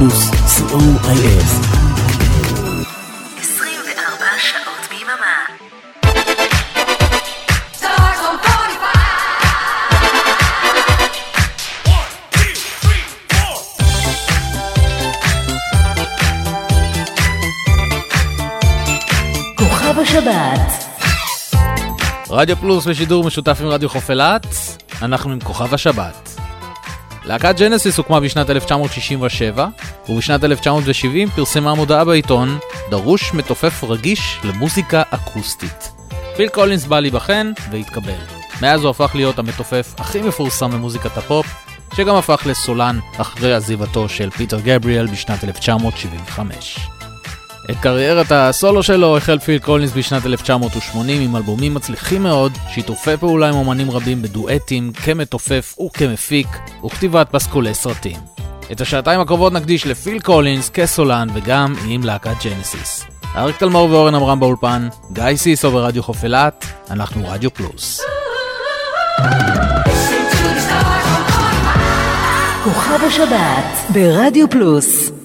פלוס, co.il. 24 שעות ביממה. כוכב השבת, רדיו פלוס בשידור משותף עם רדיו חוף אילת, אנחנו עם כוכב השבת. להקת ג'נסיס הוקמה בשנת 1967, ובשנת 1970 פרסמה מודעה בעיתון, דרוש מתופף רגיש למוזיקה אקוסטית. פיל קולינס בא להיבחן, והתקבל. מאז הוא הפך להיות המתופף הכי מפורסם במוזיקת הפופ, שגם הפך לסולן אחרי עזיבתו של פיטר גבריאל בשנת 1975. את קריירת הסולו שלו החל פיל קולינס בשנת 1980 עם אלבומים מצליחים מאוד, שיתופי פעולה עם אומנים רבים בדואטים, כמתופף וכמפיק, וכתיבת פסקולי סרטים. את השעתיים הקרובות נקדיש לפיל קולינס כסולן וגם עם להקת ג'נסיס. אריק תלמור ואורן עמרם באולפן, גיא סיסו ברדיו חוף אילת, אנחנו רדיו פלוס. כוכב השבת, ברדיו פלוס.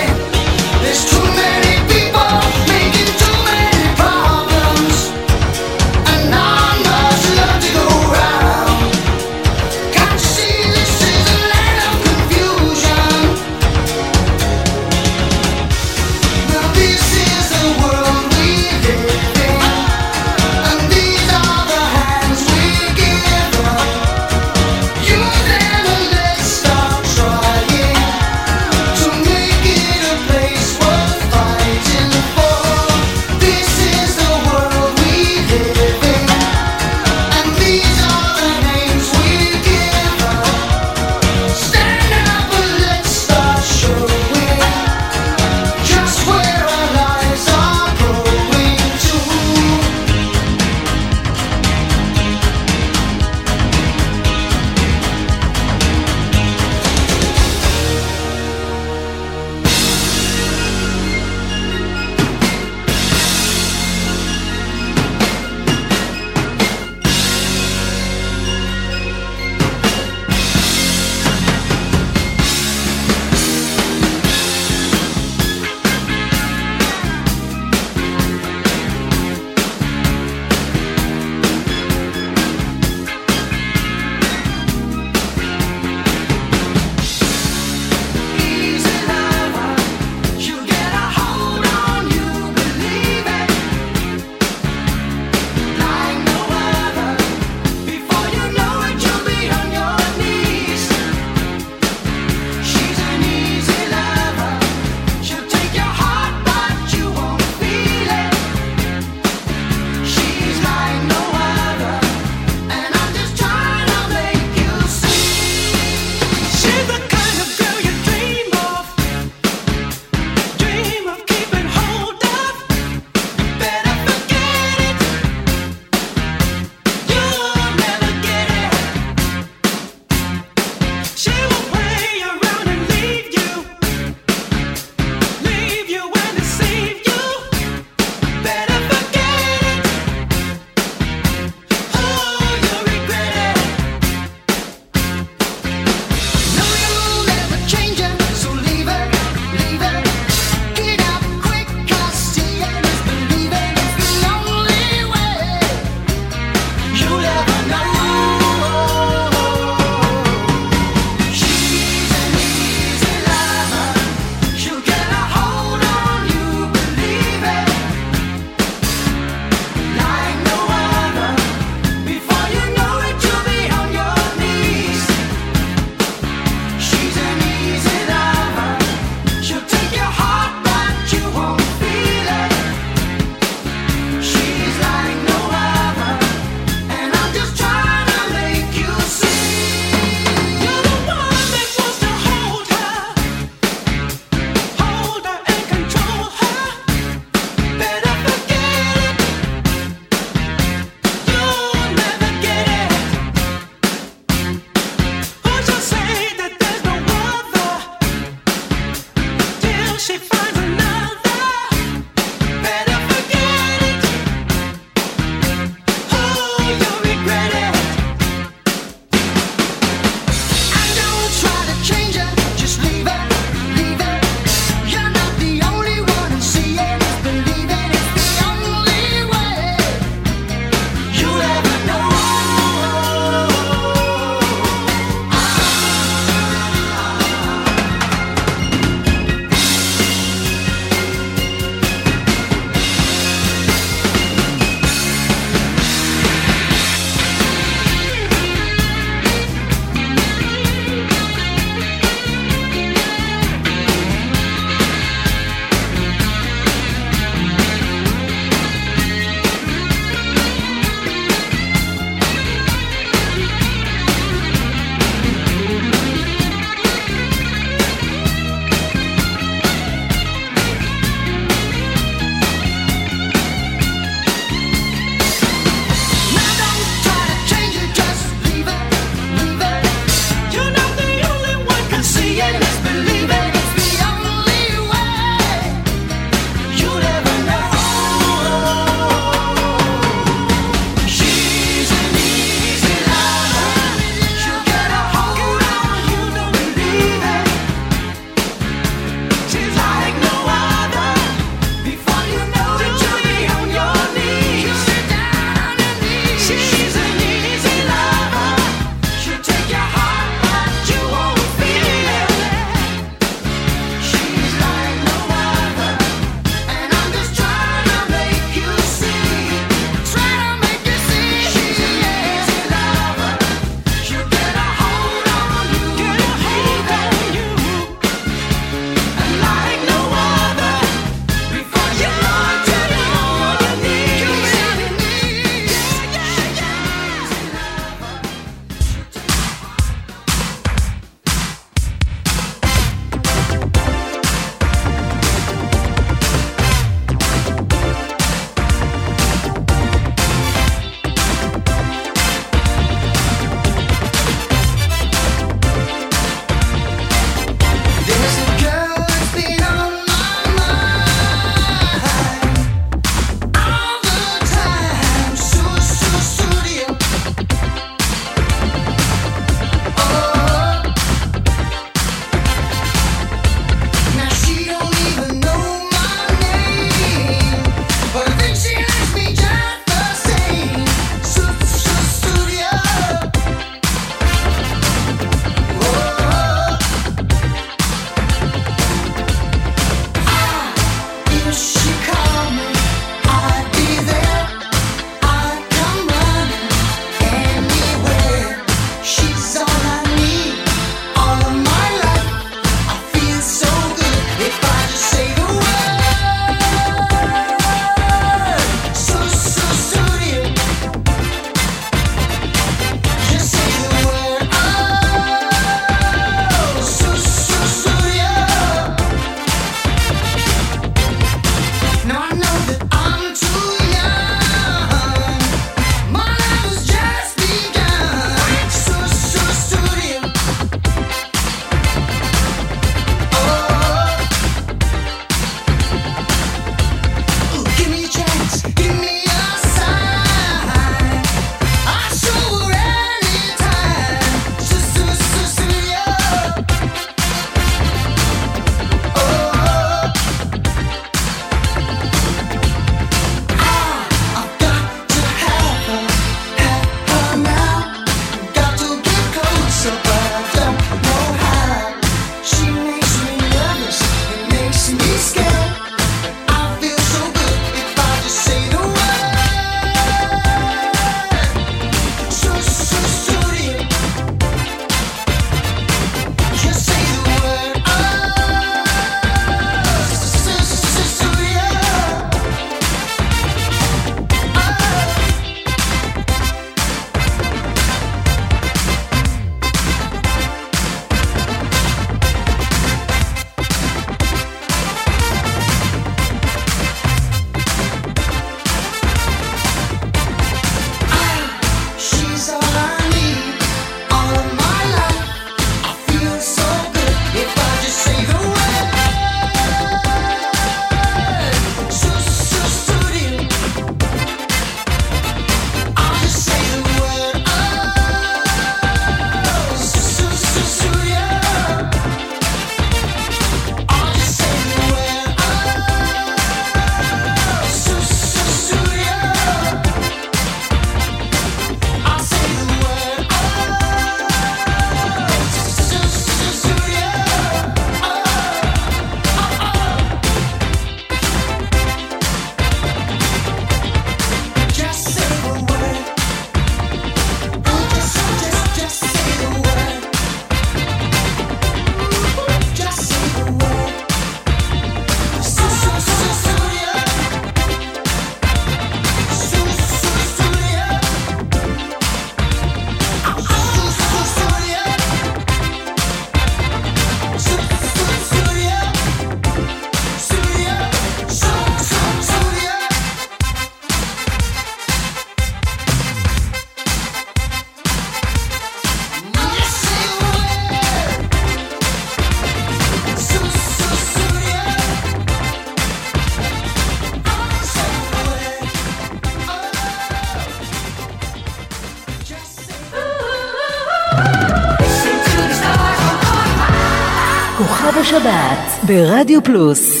ברדיו פלוס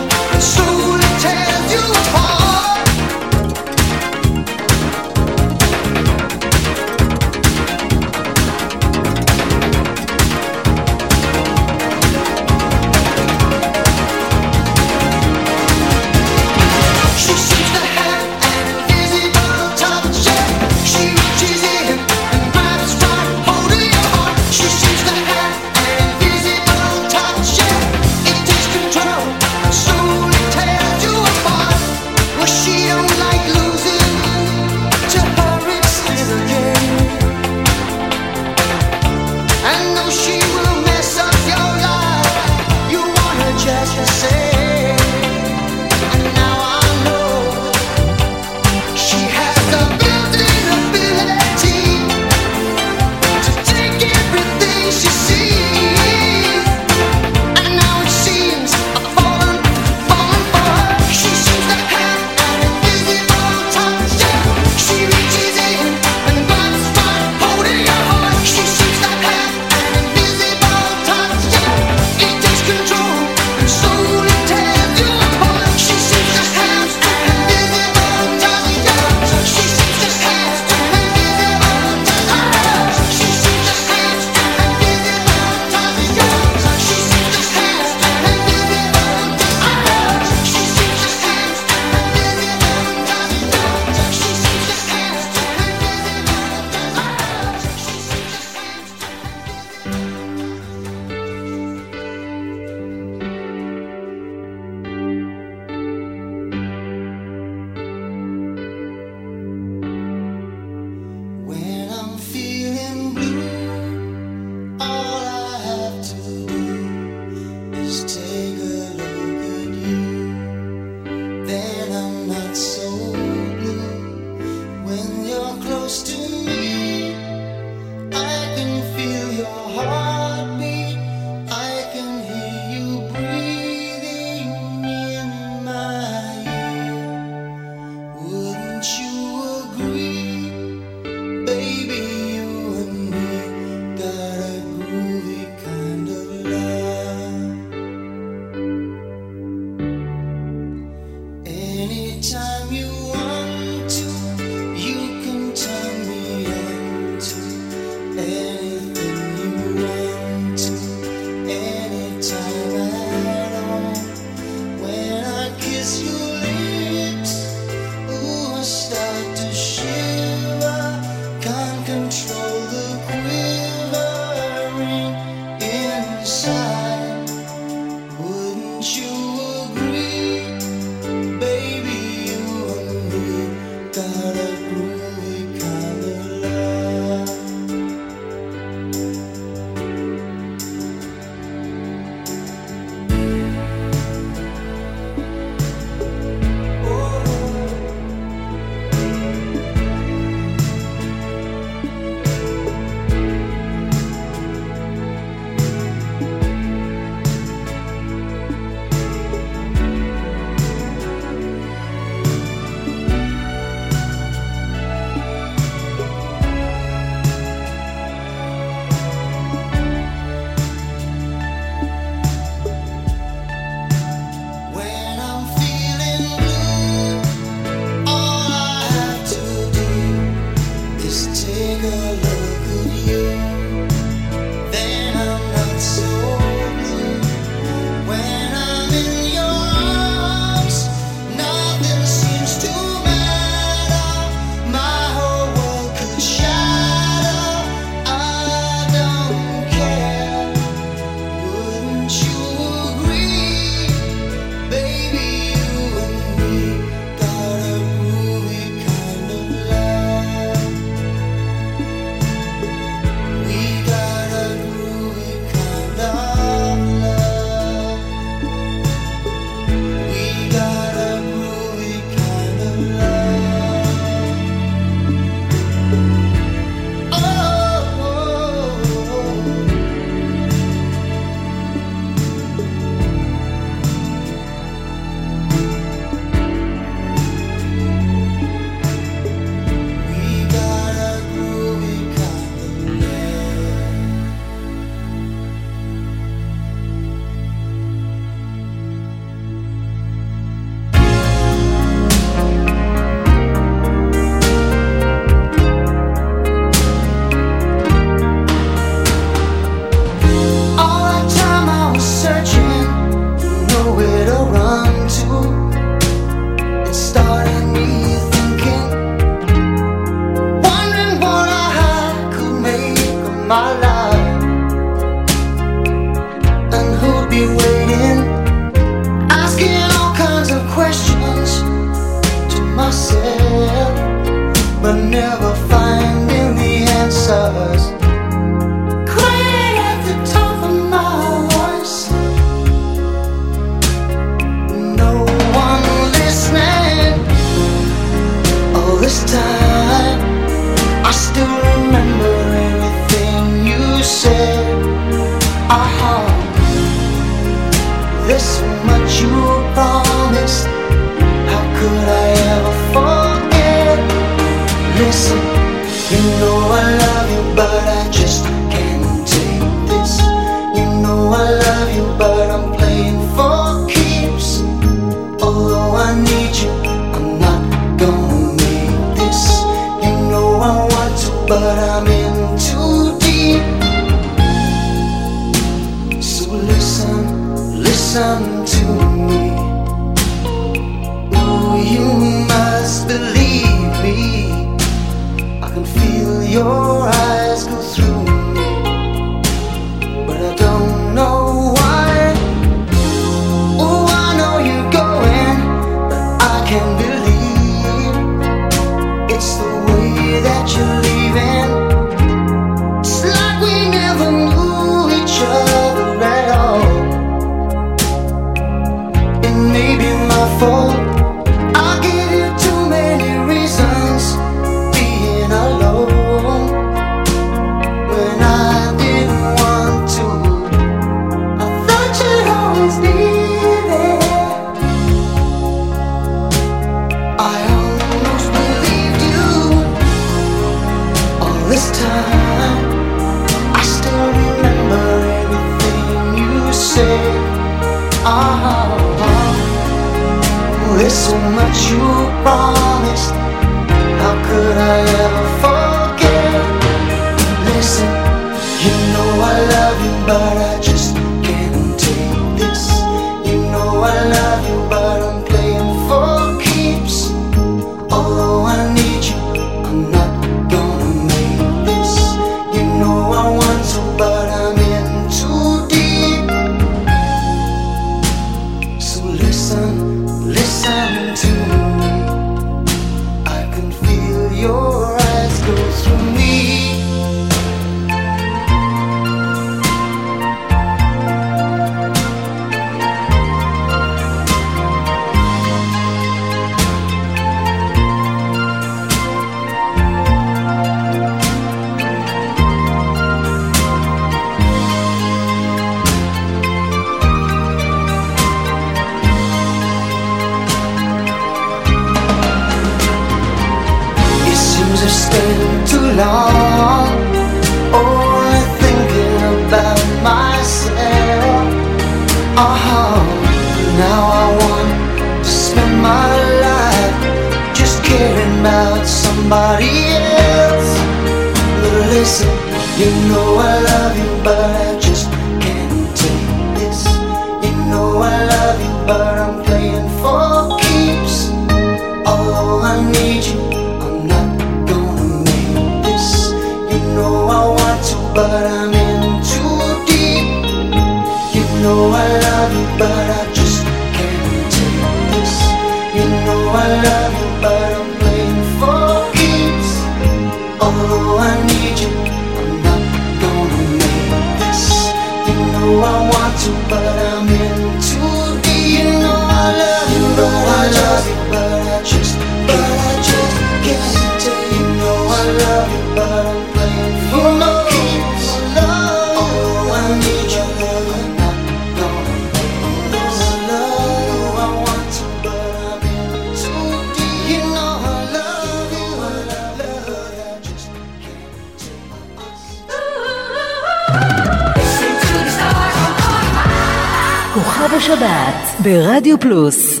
השבת ברדיו פלוס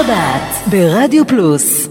השבת ברדיו פלוס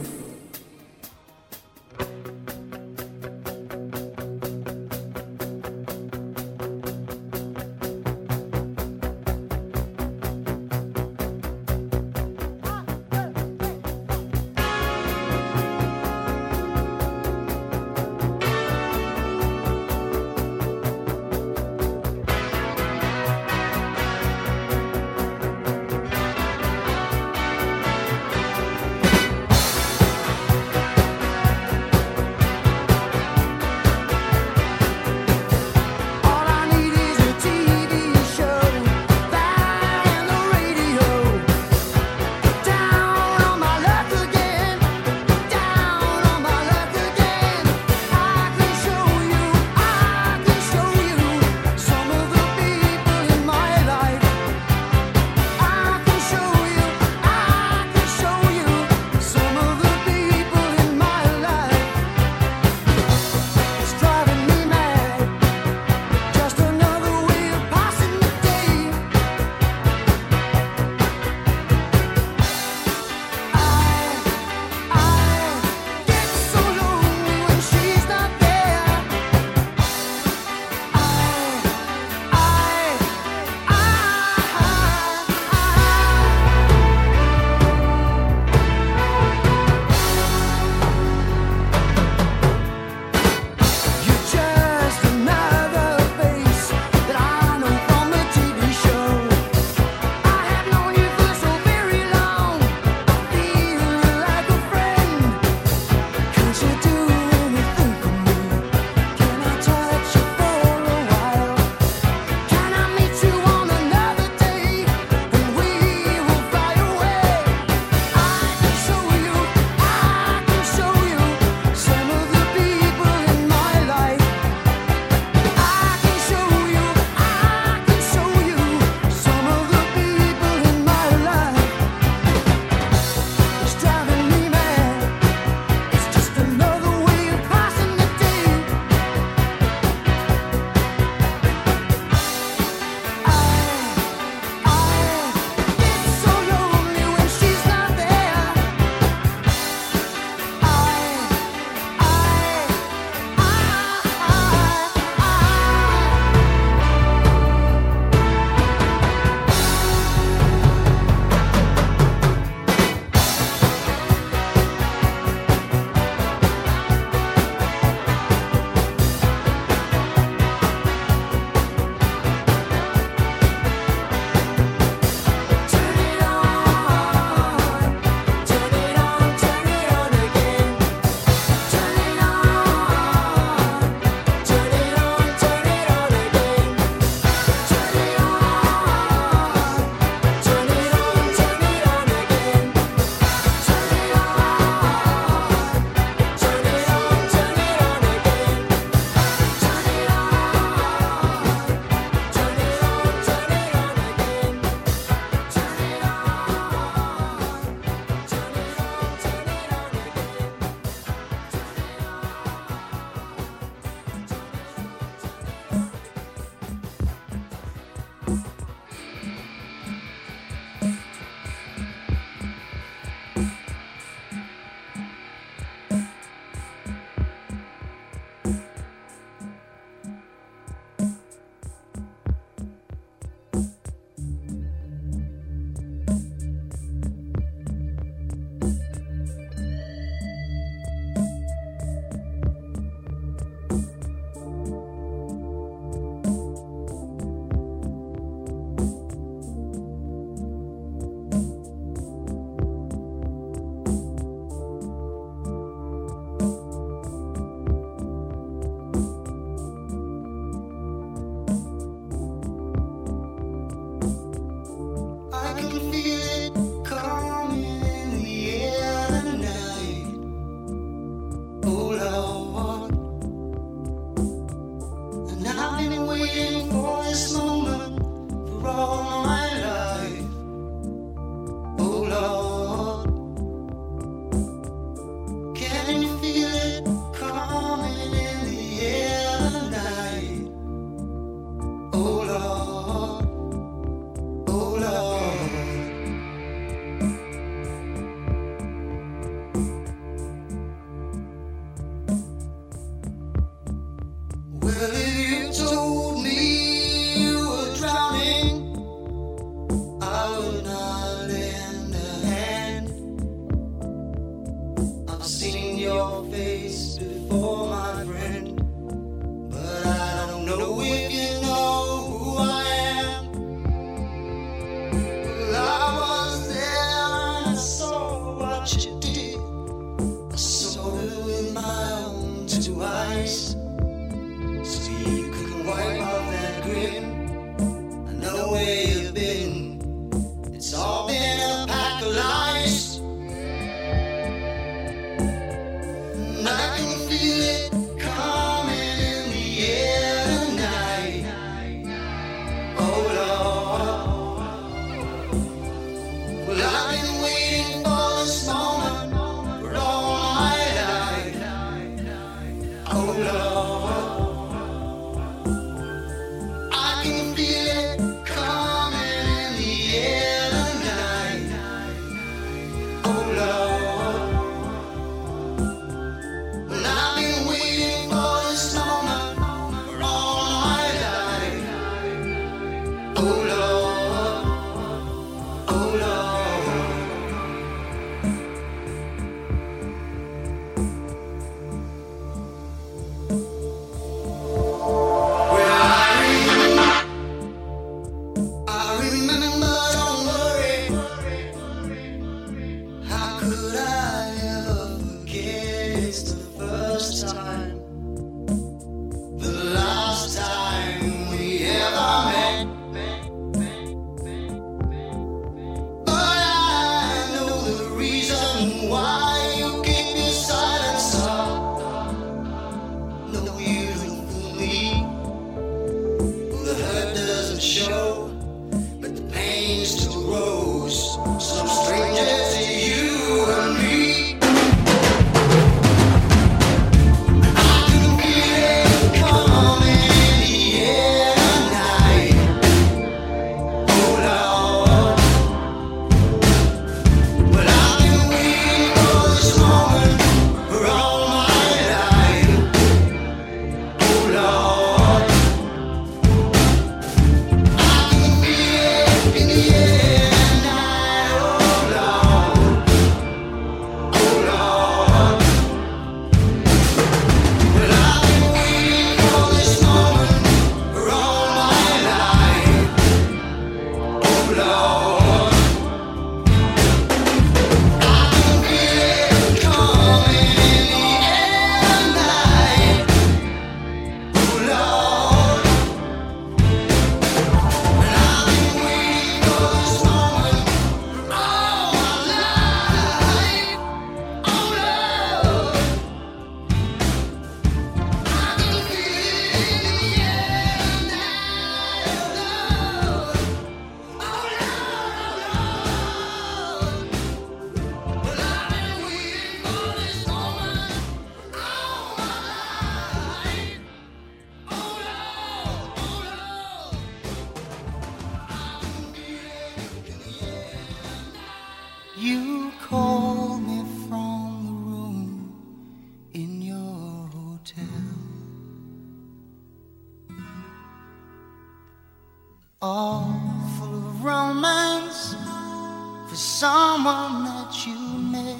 for someone that you met.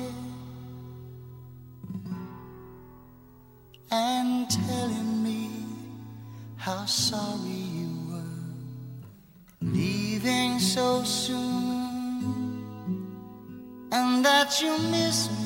And telling me how sorry you were. Leaving so soon. And that you miss me.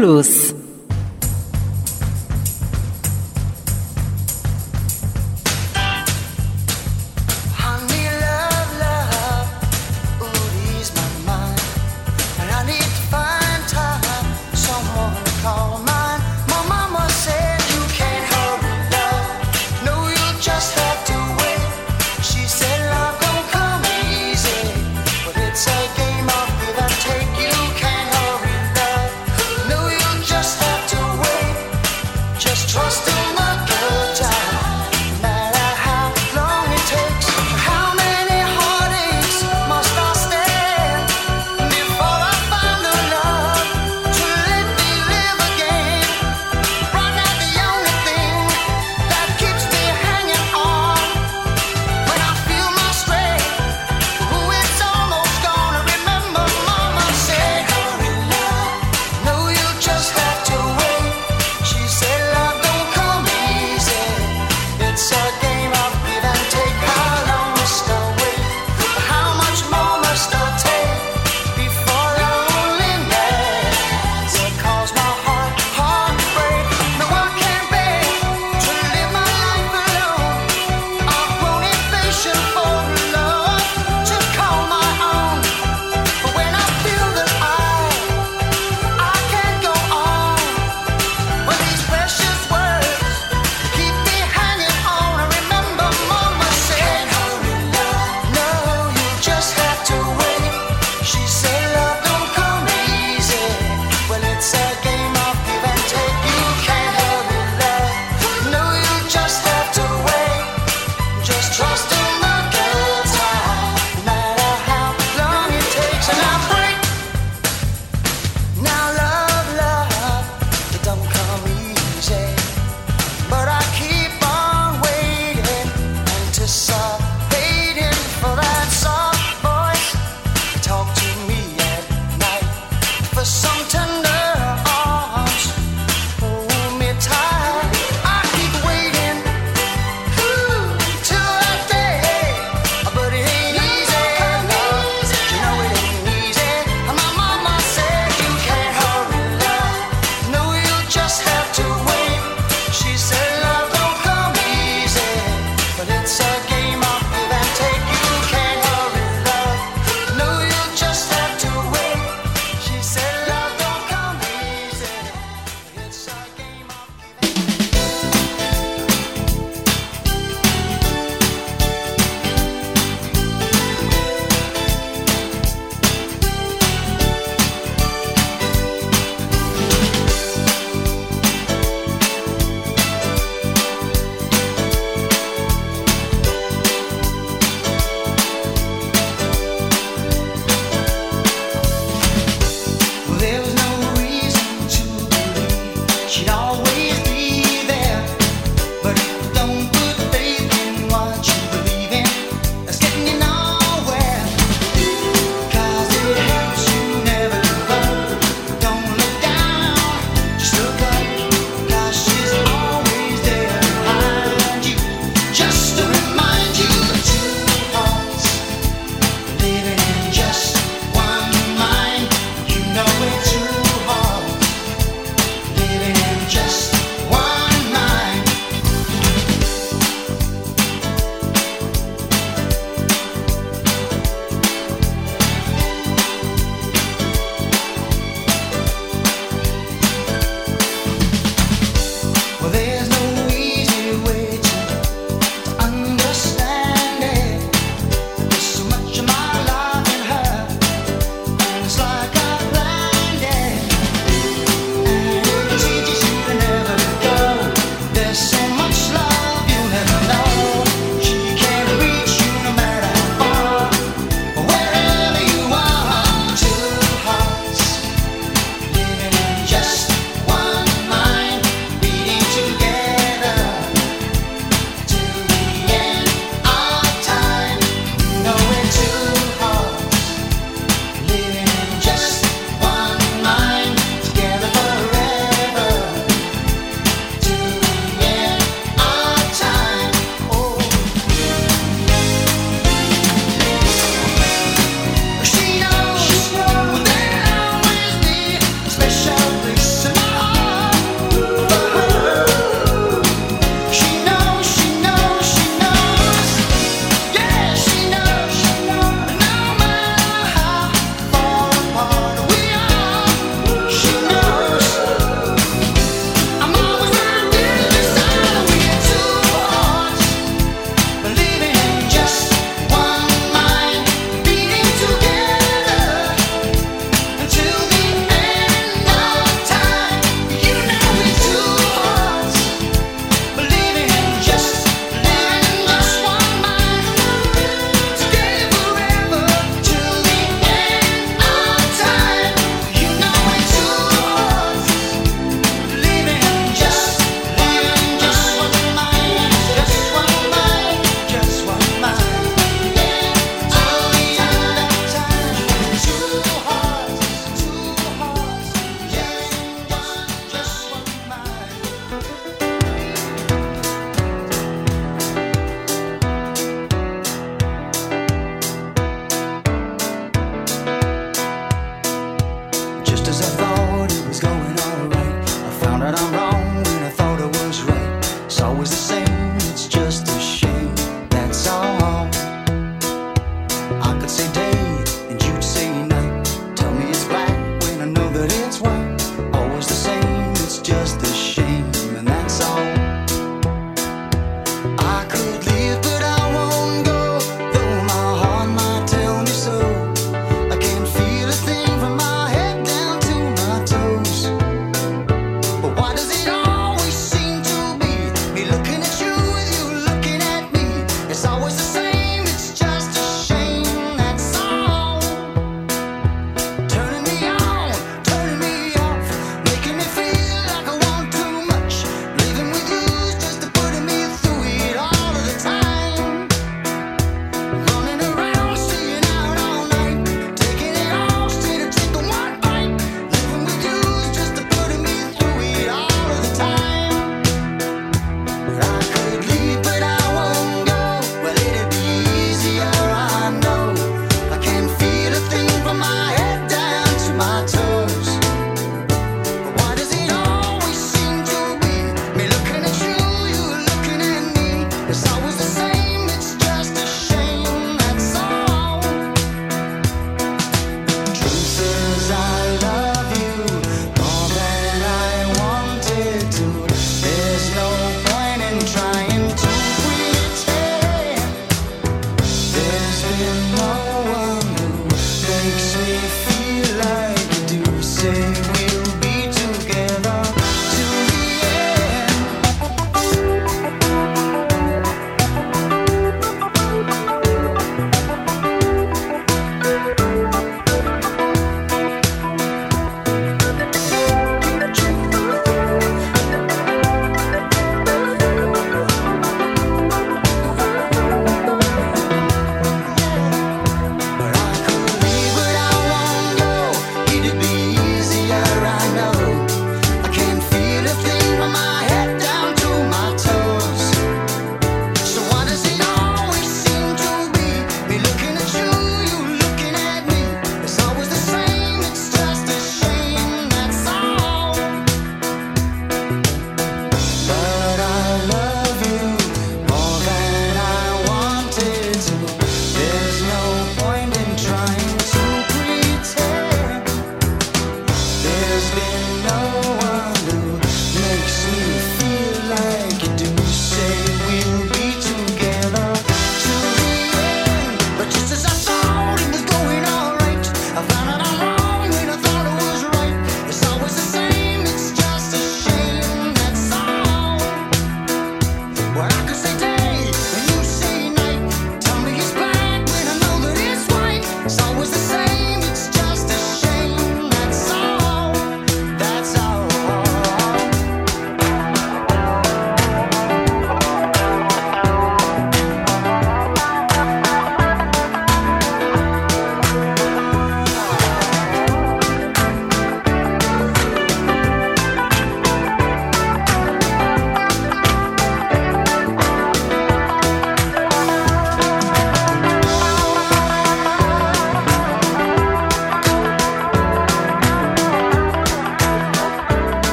ברדיו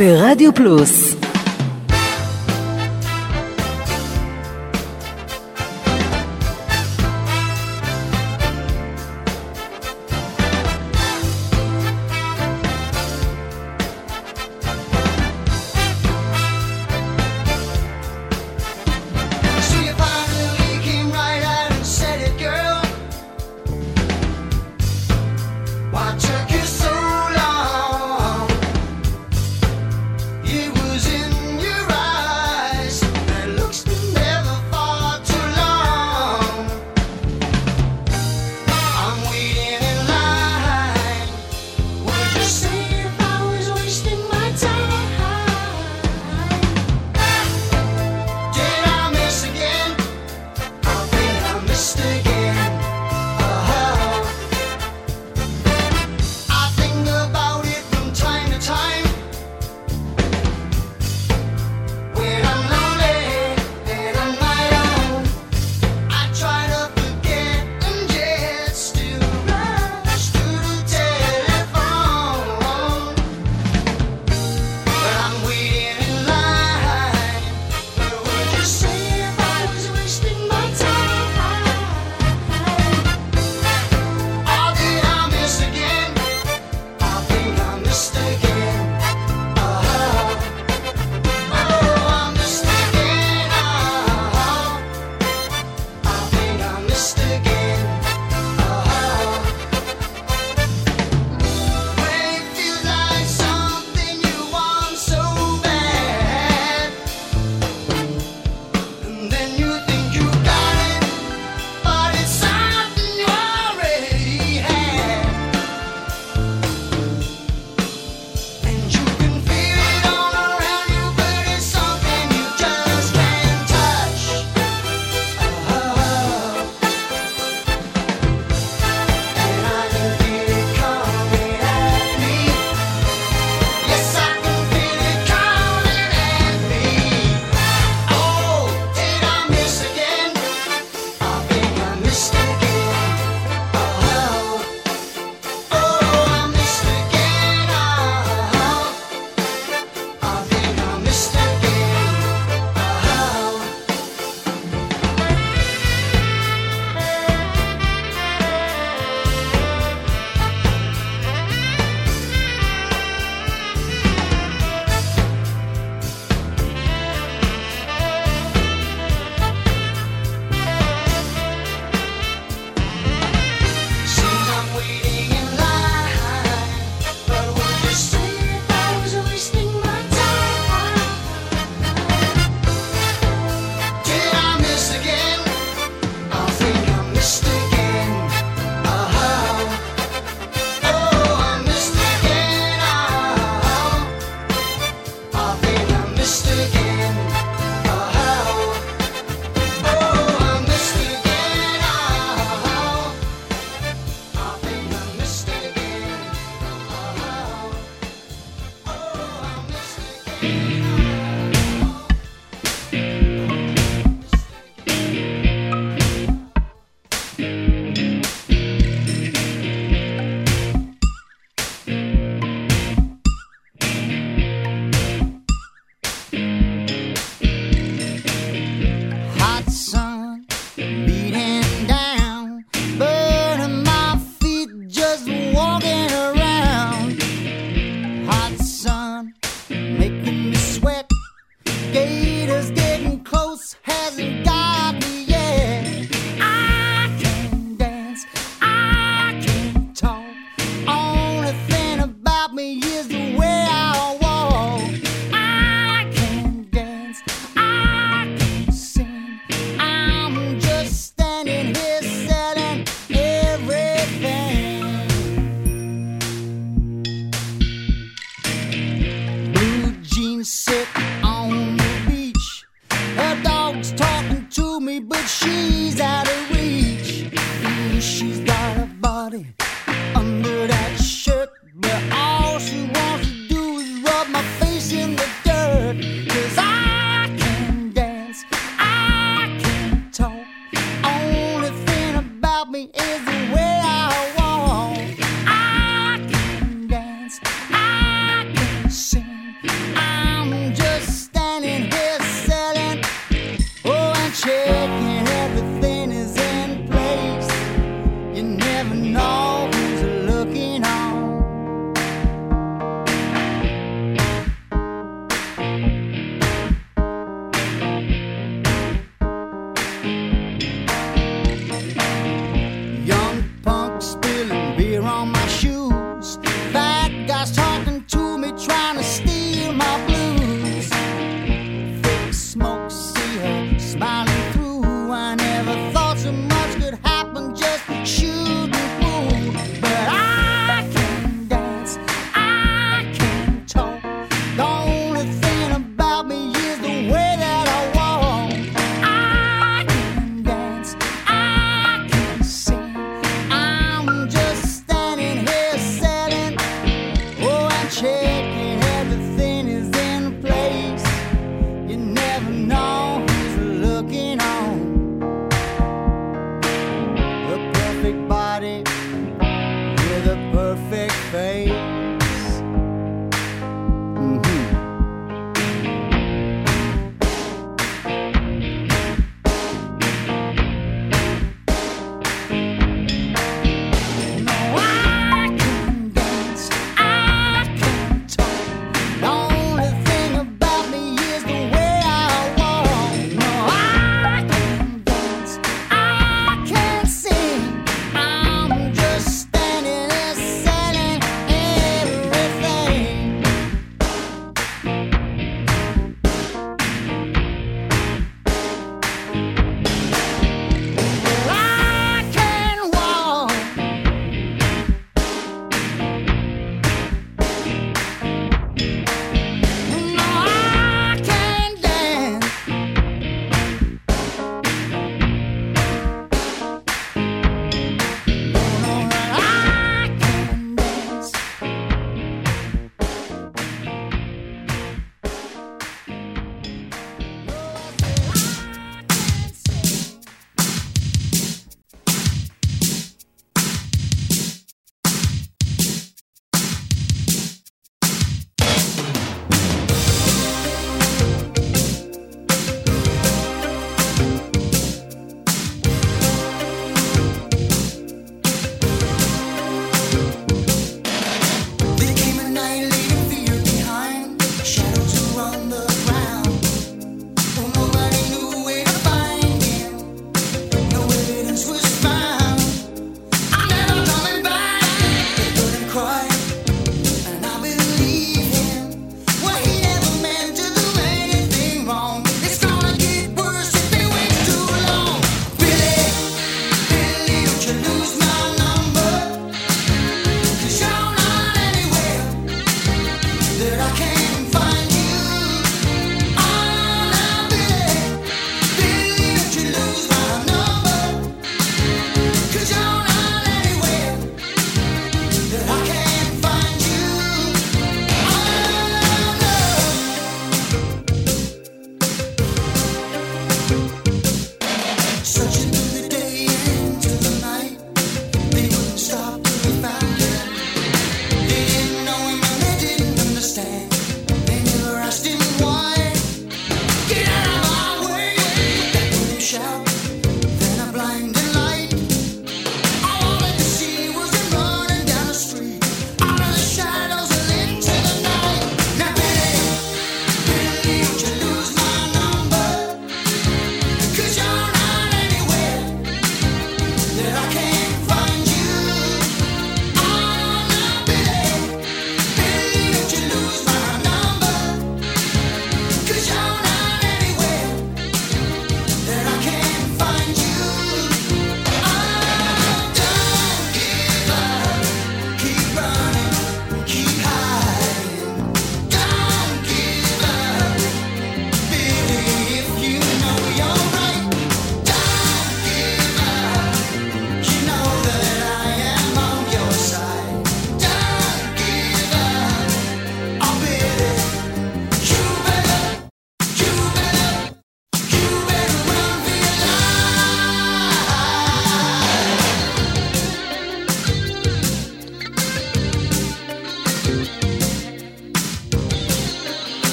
ברדיו פלוס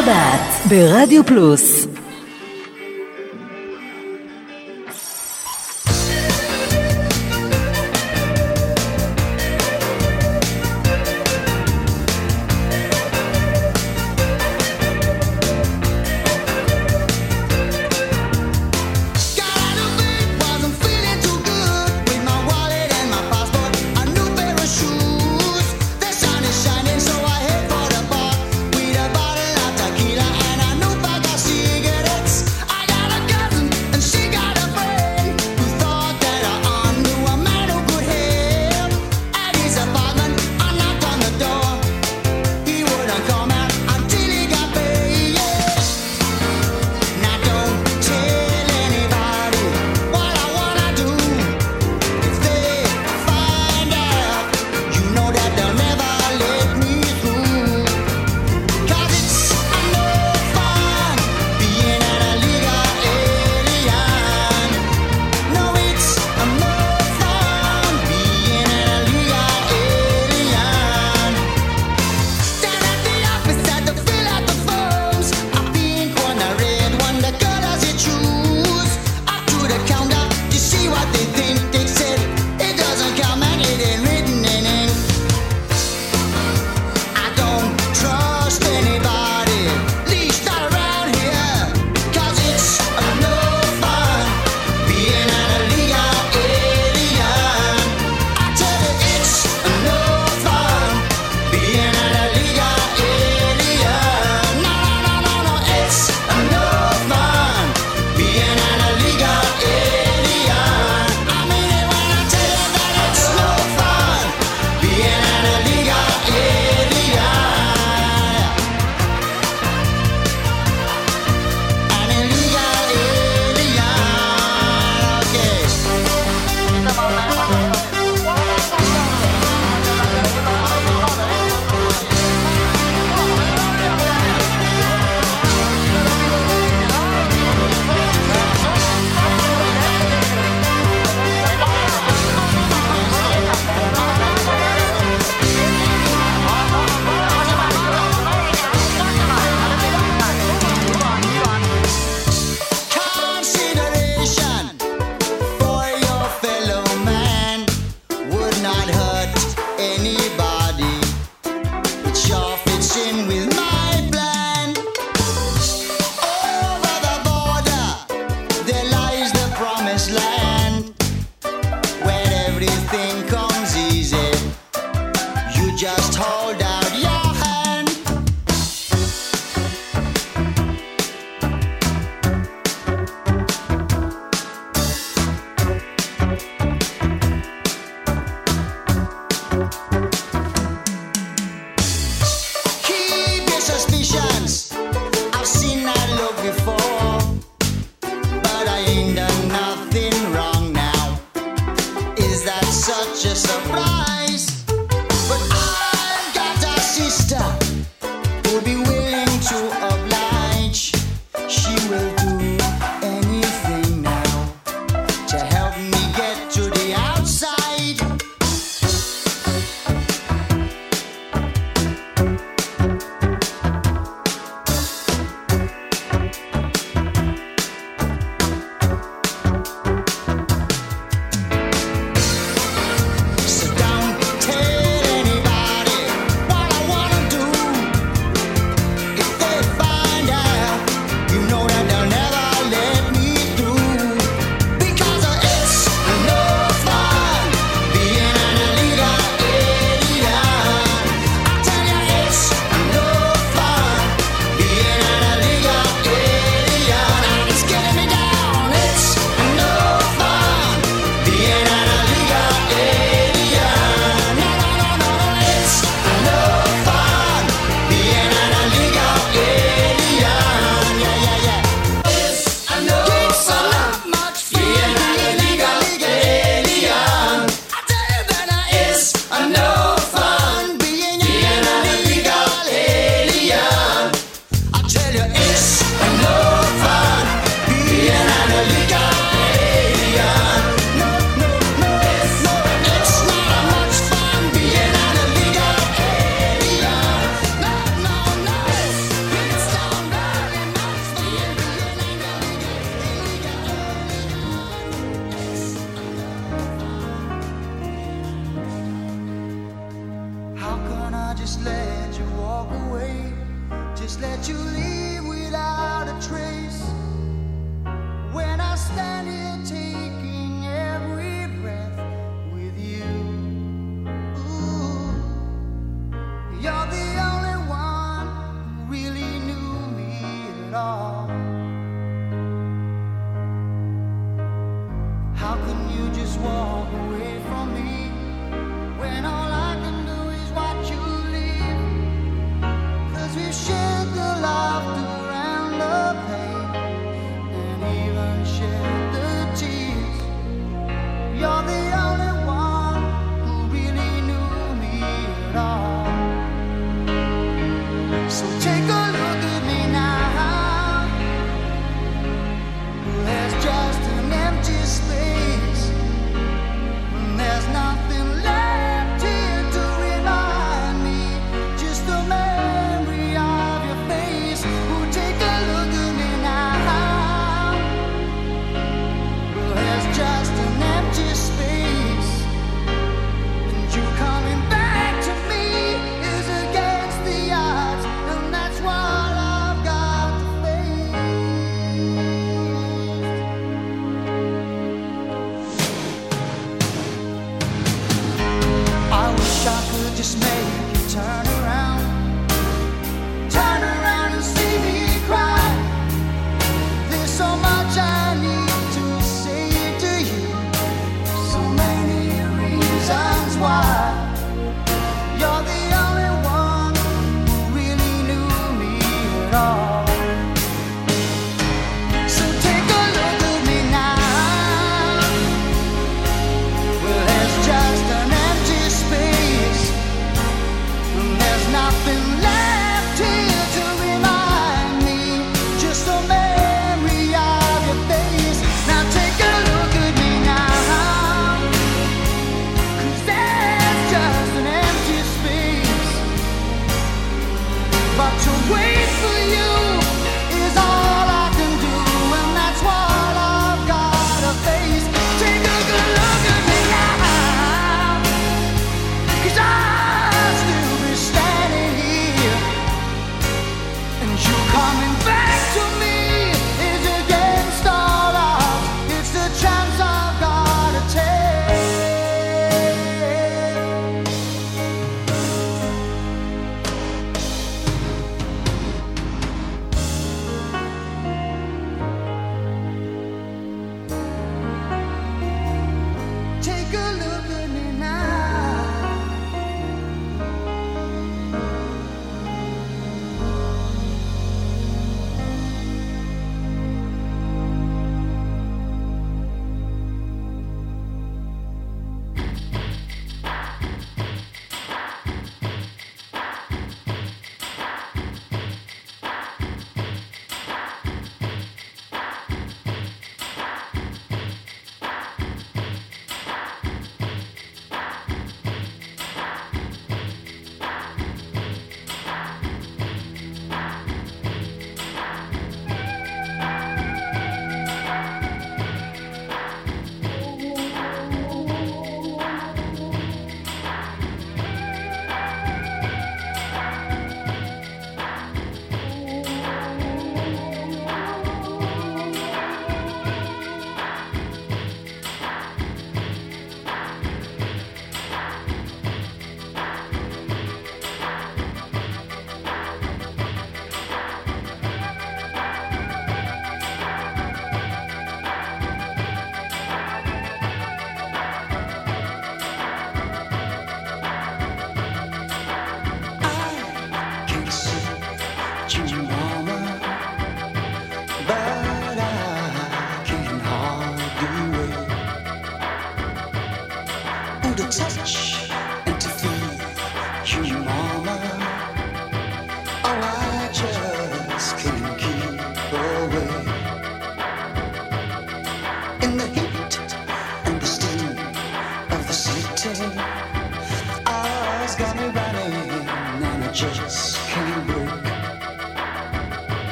השבת ברדיו פלוס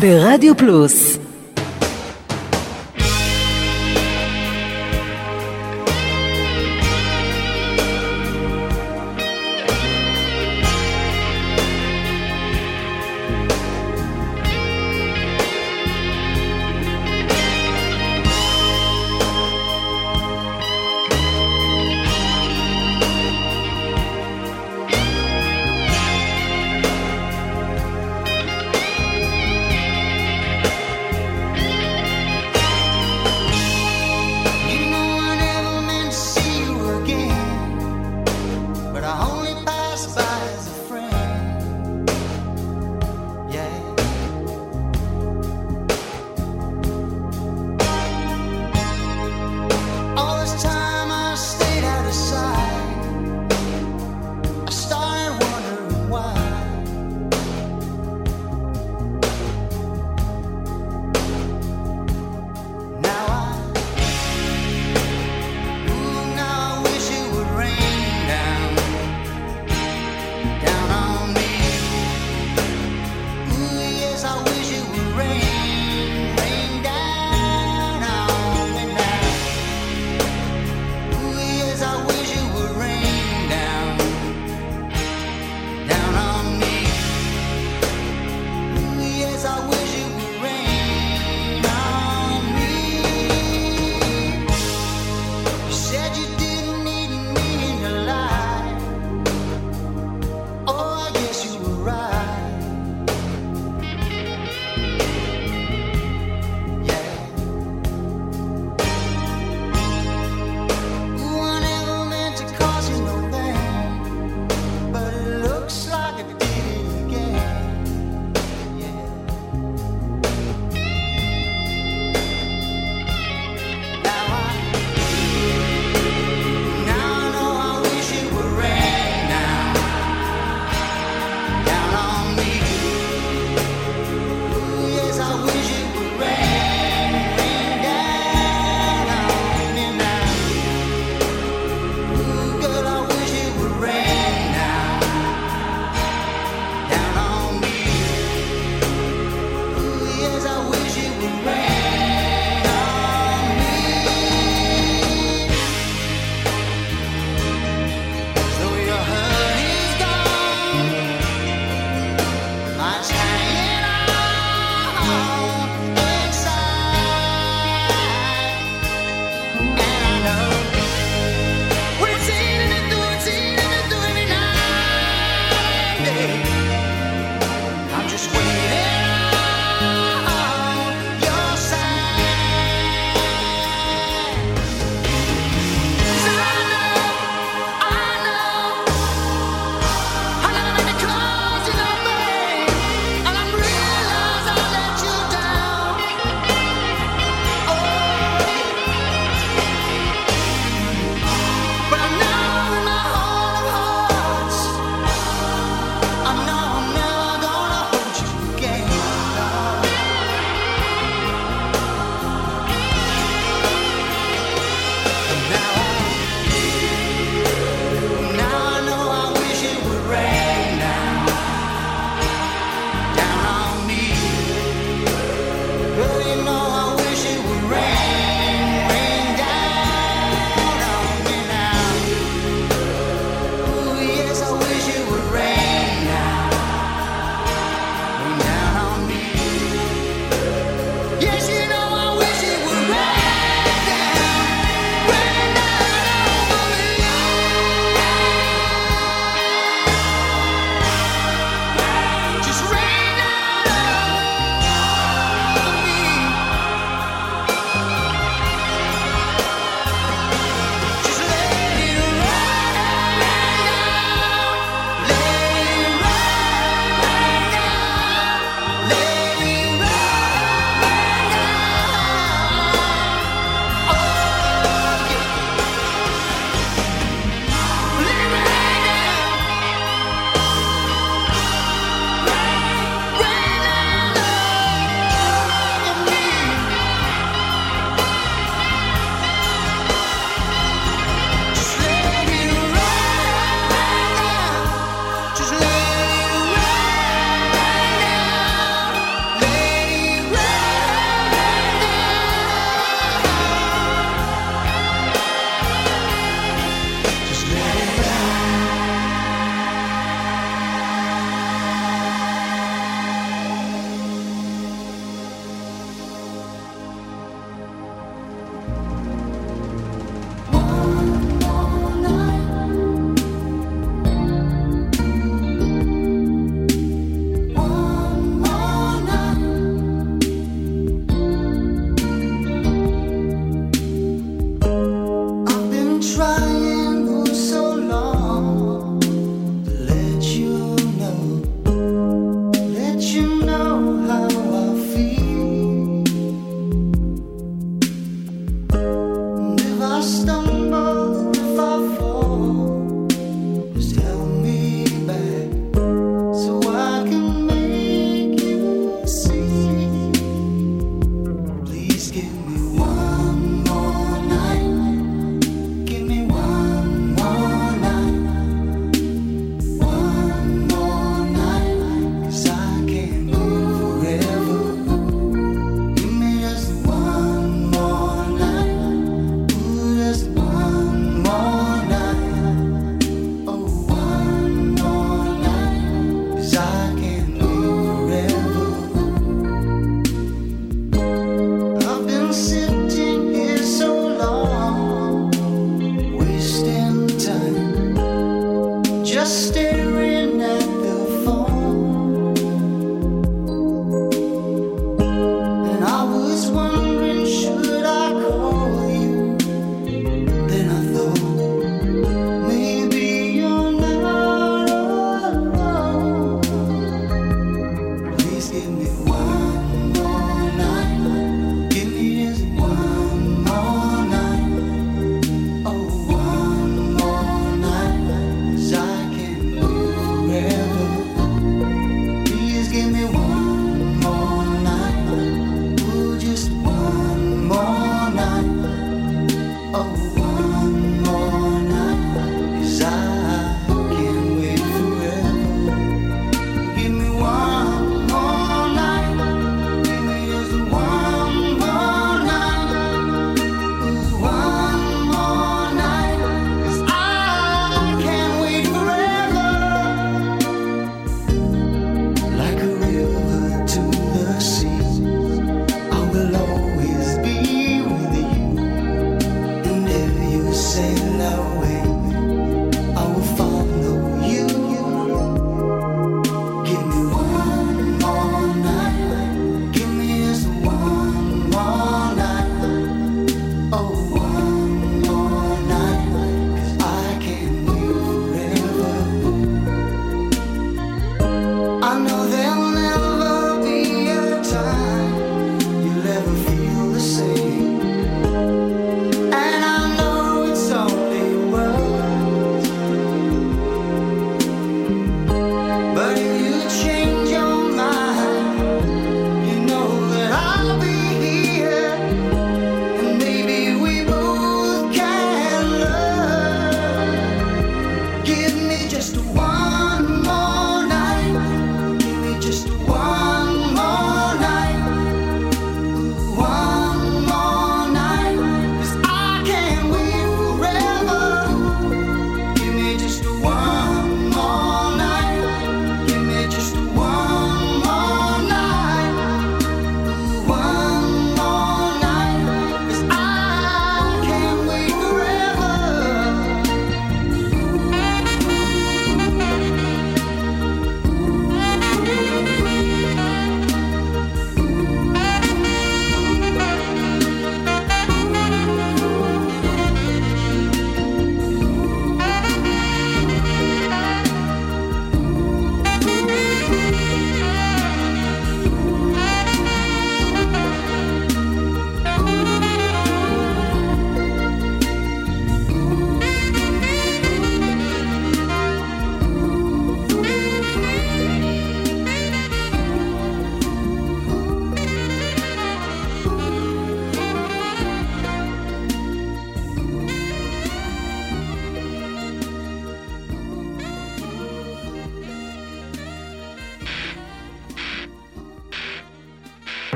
ברדיו פלוס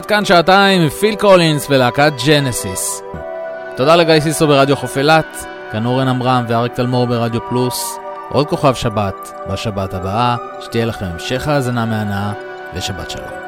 ועד כאן שעתיים פיל קולינס ולהקת ג'נסיס. תודה לגיא סיסו ברדיו חוף אילת, כאן אורן עמרם ואריק תלמור ברדיו פלוס. עוד כוכב שבת בשבת הבאה, שתהיה לכם המשך האזנה מהנה ושבת שלום.